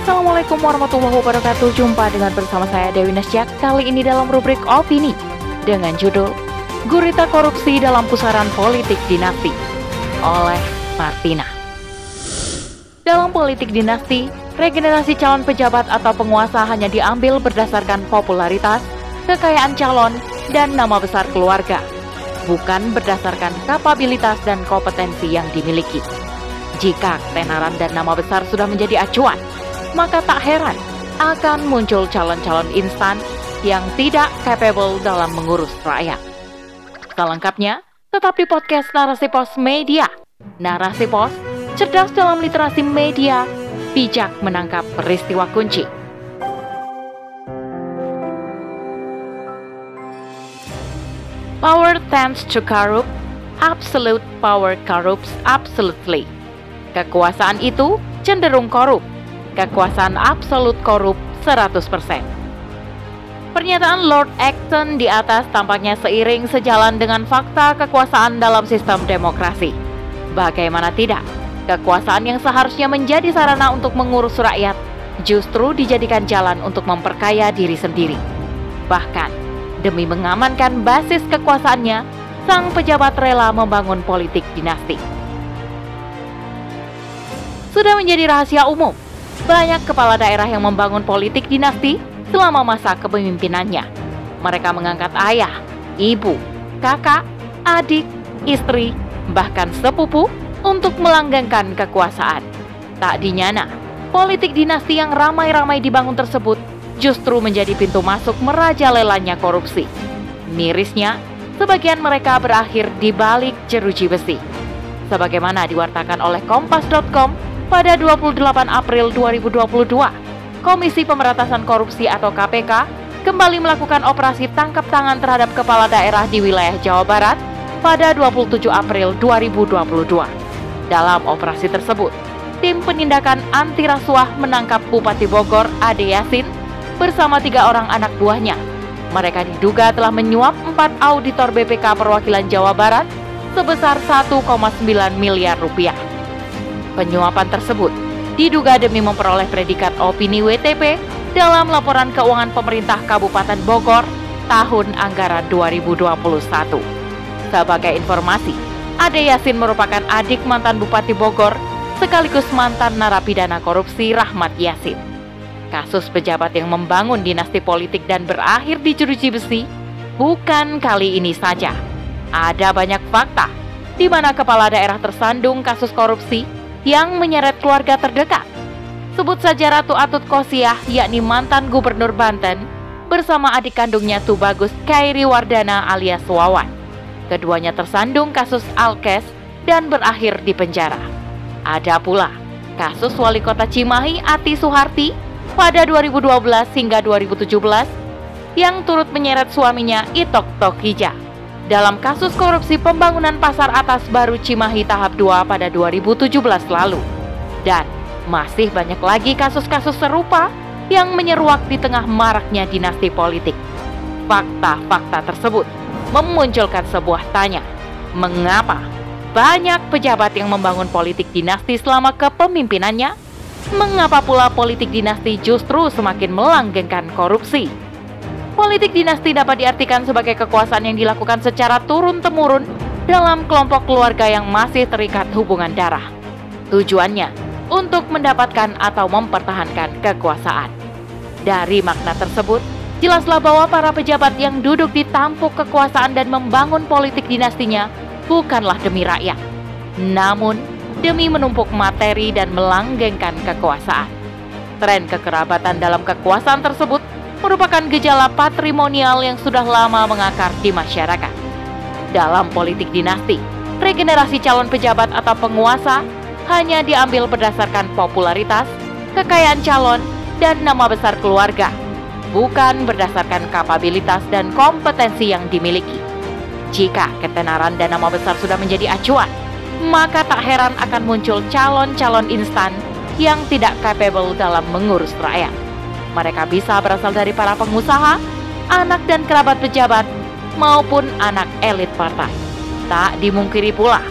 Assalamualaikum warahmatullahi wabarakatuh. Jumpa dengan bersama saya Dewi Nasjak. Kali ini dalam rubrik Opini Dengan judul Gurita Korupsi dalam Pusaran Politik Dinasti Oleh Martina. Dalam politik dinasti Regenerasi calon pejabat atau penguasa hanya diambil berdasarkan popularitas Kekayaan calon dan nama besar keluarga Bukan berdasarkan kapabilitas dan kompetensi yang dimiliki. Jika ketenaran dan nama besar sudah menjadi acuan, maka tak heran akan muncul calon-calon instan yang tidak capable dalam mengurus rakyat. Selengkapnya, tetap di podcast Narasi Pos Media. Narasi Pos, cerdas dalam literasi media, bijak menangkap peristiwa kunci. Power tends to corrupt, absolute power corrupts absolutely. Kekuasaan itu cenderung korup, kekuasaan absolut korup 100%. Pernyataan Lord Acton di atas tampaknya seiring sejalan dengan fakta kekuasaan dalam sistem demokrasi. Bagaimana tidak, kekuasaan yang seharusnya menjadi sarana untuk mengurus rakyat justru dijadikan jalan untuk memperkaya diri sendiri. Bahkan, demi mengamankan basis kekuasaannya, sang pejabat rela membangun politik dinasti. Sudah menjadi rahasia umum banyak kepala daerah yang membangun politik dinasti selama masa kepemimpinannya. Mereka mengangkat ayah, ibu, kakak, adik, istri, bahkan sepupu untuk melanggengkan kekuasaan. Tak dinyana, politik dinasti yang ramai-ramai dibangun tersebut justru menjadi pintu masuk merajalelanya korupsi. Mirisnya, sebagian mereka berakhir di balik jeruji besi. Sebagaimana diwartakan oleh Kompas.com pada 28 April 2022, Komisi Pemberantasan Korupsi atau KPK kembali melakukan operasi tangkap tangan terhadap kepala daerah di wilayah Jawa Barat pada 27 April 2022. Dalam operasi tersebut, tim penindakan anti rasuah menangkap Bupati Bogor Ade Yasin bersama tiga orang anak buahnya. Mereka diduga telah menyuap empat auditor BPK perwakilan Jawa Barat sebesar 1,9 miliar rupiah. Penyuapan tersebut diduga demi memperoleh predikat opini WTP dalam laporan keuangan pemerintah Kabupaten Bogor tahun anggaran 2021. Sebagai informasi, Ade Yasin merupakan adik mantan Bupati Bogor sekaligus mantan narapidana korupsi Rahmat Yasin. Kasus pejabat yang membangun dinasti politik dan berakhir di jeruji besi bukan kali ini saja. Ada banyak fakta di mana kepala daerah tersandung kasus korupsi yang menyeret keluarga terdekat. Sebut saja Ratu Atut Kosiah, yakni mantan gubernur Banten, bersama adik kandungnya Tubagus Kairi Wardana alias Wawan. Keduanya tersandung kasus Alkes dan berakhir di penjara. Ada pula kasus wali kota Cimahi Ati Suharti pada 2012 hingga 2017 yang turut menyeret suaminya Itok Tokija dalam kasus korupsi pembangunan pasar atas baru Cimahi tahap 2 pada 2017 lalu. Dan masih banyak lagi kasus-kasus serupa yang menyeruak di tengah maraknya dinasti politik. Fakta-fakta tersebut memunculkan sebuah tanya, mengapa banyak pejabat yang membangun politik dinasti selama kepemimpinannya? Mengapa pula politik dinasti justru semakin melanggengkan korupsi? Politik dinasti dapat diartikan sebagai kekuasaan yang dilakukan secara turun-temurun dalam kelompok keluarga yang masih terikat hubungan darah. Tujuannya untuk mendapatkan atau mempertahankan kekuasaan. Dari makna tersebut, jelaslah bahwa para pejabat yang duduk di tampuk kekuasaan dan membangun politik dinastinya bukanlah demi rakyat, namun demi menumpuk materi dan melanggengkan kekuasaan. Tren kekerabatan dalam kekuasaan tersebut merupakan gejala patrimonial yang sudah lama mengakar di masyarakat. Dalam politik dinasti, regenerasi calon pejabat atau penguasa hanya diambil berdasarkan popularitas, kekayaan calon, dan nama besar keluarga, bukan berdasarkan kapabilitas dan kompetensi yang dimiliki. Jika ketenaran dan nama besar sudah menjadi acuan, maka tak heran akan muncul calon-calon instan yang tidak capable dalam mengurus rakyat. Mereka bisa berasal dari para pengusaha, anak dan kerabat pejabat, maupun anak elit partai. Tak dimungkiri pula,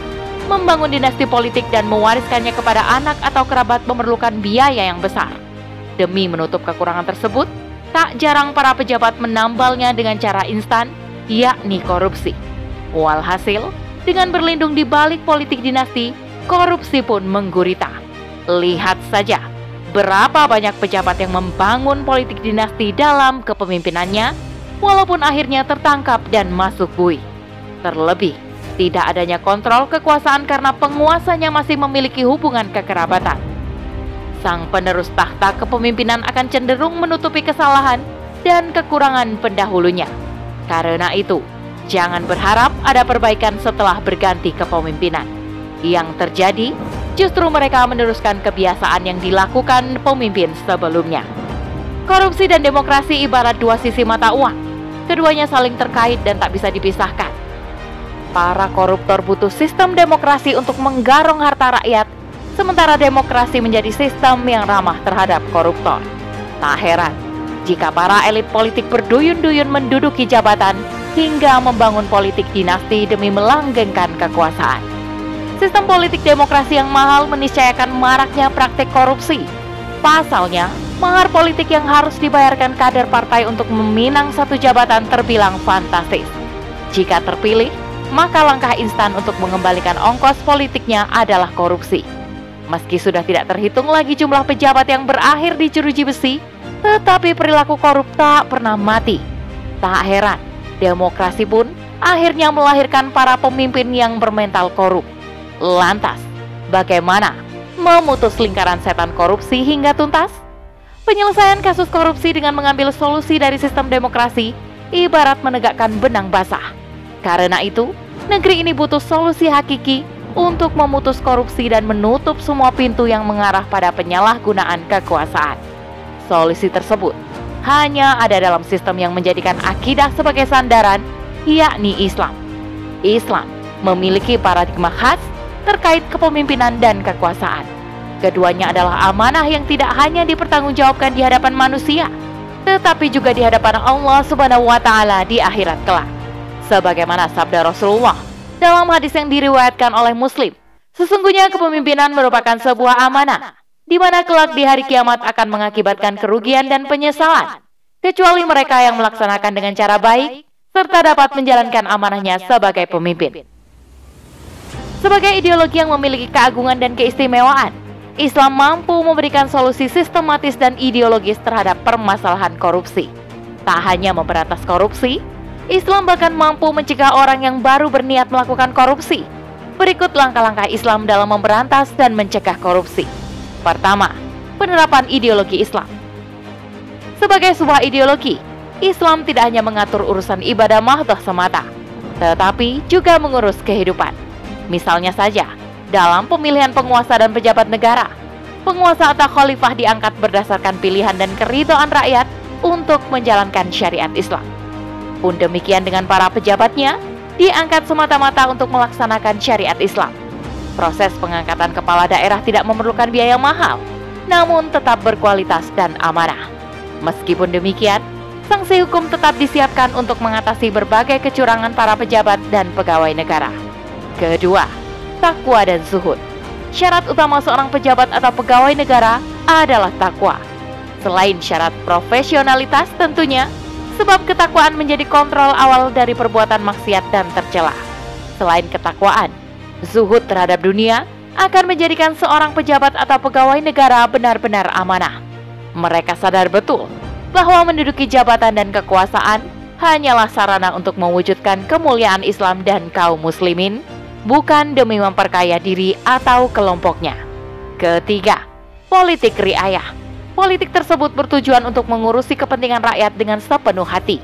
membangun dinasti politik dan mewariskannya kepada anak atau kerabat memerlukan biaya yang besar. Demi menutup kekurangan tersebut, tak jarang para pejabat menambalnya dengan cara instan, yakni korupsi. Walhasil, dengan berlindung di balik politik dinasti, korupsi pun menggurita. Lihat saja berapa banyak pejabat yang membangun politik dinasti dalam kepemimpinannya, walaupun akhirnya tertangkap dan masuk bui. Terlebih, tidak adanya kontrol kekuasaan karena penguasanya masih memiliki hubungan kekerabatan. Sang penerus tahta kepemimpinan akan cenderung menutupi kesalahan dan kekurangan pendahulunya. Karena itu, jangan berharap ada perbaikan setelah berganti kepemimpinan. Yang terjadi justru mereka meneruskan kebiasaan yang dilakukan pemimpin sebelumnya. Korupsi dan demokrasi ibarat dua sisi mata uang. Keduanya saling terkait dan tak bisa dipisahkan. Para koruptor butuh sistem demokrasi untuk menggarong harta rakyat, sementara demokrasi menjadi sistem yang ramah terhadap koruptor. Tak heran jika para elit politik berduyun-duyun menduduki jabatan hingga membangun politik dinasti demi melanggengkan kekuasaan. Sistem politik demokrasi yang mahal meniscayakan maraknya praktik korupsi. Pasalnya, mahar politik yang harus dibayarkan kader partai untuk meminang satu jabatan terbilang fantastis. Jika terpilih, maka langkah instan untuk mengembalikan ongkos politiknya adalah korupsi. Meski sudah tidak terhitung lagi jumlah pejabat yang berakhir di jeruji besi, tetapi perilaku korup tak pernah mati. Tak heran, demokrasi pun akhirnya melahirkan para pemimpin yang bermental korup. Lantas, bagaimana memutus lingkaran setan korupsi hingga tuntas? Penyelesaian kasus korupsi dengan mengambil solusi dari sistem demokrasi ibarat menegakkan benang basah. Karena itu, negeri ini butuh solusi hakiki untuk memutus korupsi dan menutup semua pintu yang mengarah pada penyalahgunaan kekuasaan. Solusi tersebut hanya ada dalam sistem yang menjadikan akidah sebagai sandaran, yakni Islam. Islam memiliki paradigma khas terkait kepemimpinan dan kekuasaan. Keduanya adalah amanah yang tidak hanya dipertanggungjawabkan di hadapan manusia, tetapi juga di hadapan Allah Subhanahu wa taala di akhirat kelak sebagaimana sabda Rasulullah dalam hadis yang diriwayatkan oleh Muslim. Sesungguhnya kepemimpinan merupakan sebuah amanah, di mana kelak di hari kiamat akan mengakibatkan kerugian dan penyesalan, kecuali mereka yang melaksanakan dengan cara baik, serta dapat menjalankan amanahnya sebagai pemimpin. Sebagai ideologi yang memiliki keagungan dan keistimewaan, Islam mampu memberikan solusi sistematis dan ideologis terhadap permasalahan korupsi. Tak hanya memberantas korupsi, Islam bahkan mampu mencegah orang yang baru berniat melakukan korupsi. Berikut langkah-langkah Islam dalam memberantas dan mencegah korupsi. Pertama, penerapan ideologi Islam. Sebagai sebuah ideologi, Islam tidak hanya mengatur urusan ibadah mahdoh semata, tetapi juga mengurus kehidupan. Misalnya saja, dalam pemilihan penguasa dan pejabat negara, penguasa atau khalifah diangkat berdasarkan pilihan dan keridoan rakyat untuk menjalankan syariat Islam. Pun demikian dengan para pejabatnya, diangkat semata-mata untuk melaksanakan syariat Islam. Proses pengangkatan kepala daerah tidak memerlukan biaya mahal, namun tetap berkualitas dan amanah. Meskipun demikian, sanksi hukum tetap disiapkan untuk mengatasi berbagai kecurangan para pejabat dan pegawai negara. Kedua, takwa dan zuhud. Syarat utama seorang pejabat atau pegawai negara adalah takwa. Selain syarat profesionalitas tentunya, sebab ketakwaan menjadi kontrol awal dari perbuatan maksiat dan tercela. Selain ketakwaan, zuhud terhadap dunia akan menjadikan seorang pejabat atau pegawai negara benar-benar amanah. Mereka sadar betul bahwa menduduki jabatan dan kekuasaan hanyalah sarana untuk mewujudkan kemuliaan Islam dan kaum muslimin, bukan demi memperkaya diri atau kelompoknya. Ketiga, politik riayah politik tersebut bertujuan untuk mengurusi kepentingan rakyat dengan sepenuh hati.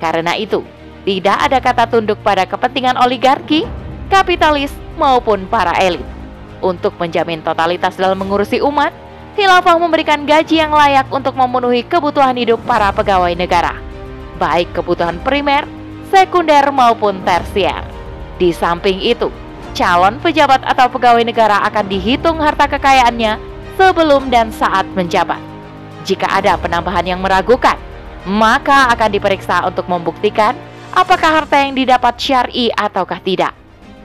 Karena itu, tidak ada kata tunduk pada kepentingan oligarki, kapitalis, maupun para elit. Untuk menjamin totalitas dalam mengurusi umat, khilafah memberikan gaji yang layak untuk memenuhi kebutuhan hidup para pegawai negara, baik kebutuhan primer, sekunder, maupun tersier. Di samping itu, calon pejabat atau pegawai negara akan dihitung harta kekayaannya sebelum dan saat menjabat. Jika ada penambahan yang meragukan, maka akan diperiksa untuk membuktikan apakah harta yang didapat syar'i ataukah tidak.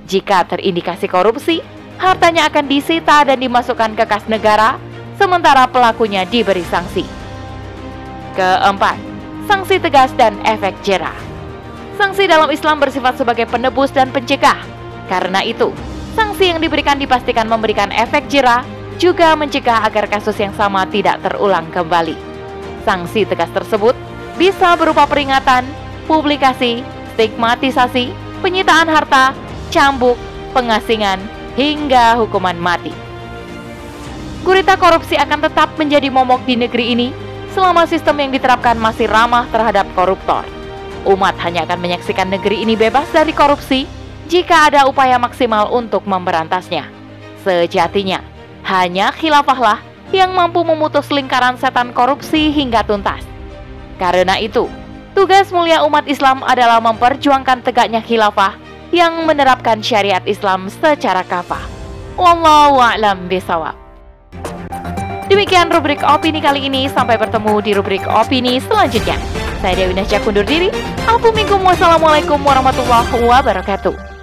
Jika terindikasi korupsi, hartanya akan disita dan dimasukkan ke kas negara sementara pelakunya diberi sanksi. Keempat, sanksi tegas dan efek jerah. Sanksi dalam Islam bersifat sebagai penebus dan pencegah. Karena itu, sanksi yang diberikan dipastikan memberikan efek jerah juga mencegah agar kasus yang sama tidak terulang kembali. Sanksi tegas tersebut bisa berupa peringatan, publikasi, stigmatisasi, penyitaan harta, cambuk, pengasingan, hingga hukuman mati. Gurita korupsi akan tetap menjadi momok di negeri ini selama sistem yang diterapkan masih ramah terhadap koruptor. Umat hanya akan menyaksikan negeri ini bebas dari korupsi jika ada upaya maksimal untuk memberantasnya. Sejatinya, hanya khilafahlah yang mampu memutus lingkaran setan korupsi hingga tuntas. Karena itu, tugas mulia umat Islam adalah memperjuangkan tegaknya khilafah yang menerapkan syariat Islam secara kafah. Wallahu a'lam bisawab. Demikian rubrik opini kali ini. Sampai bertemu di rubrik opini selanjutnya. Saya Dewi Nasya kundur diri. Assalamualaikum warahmatullahi wabarakatuh.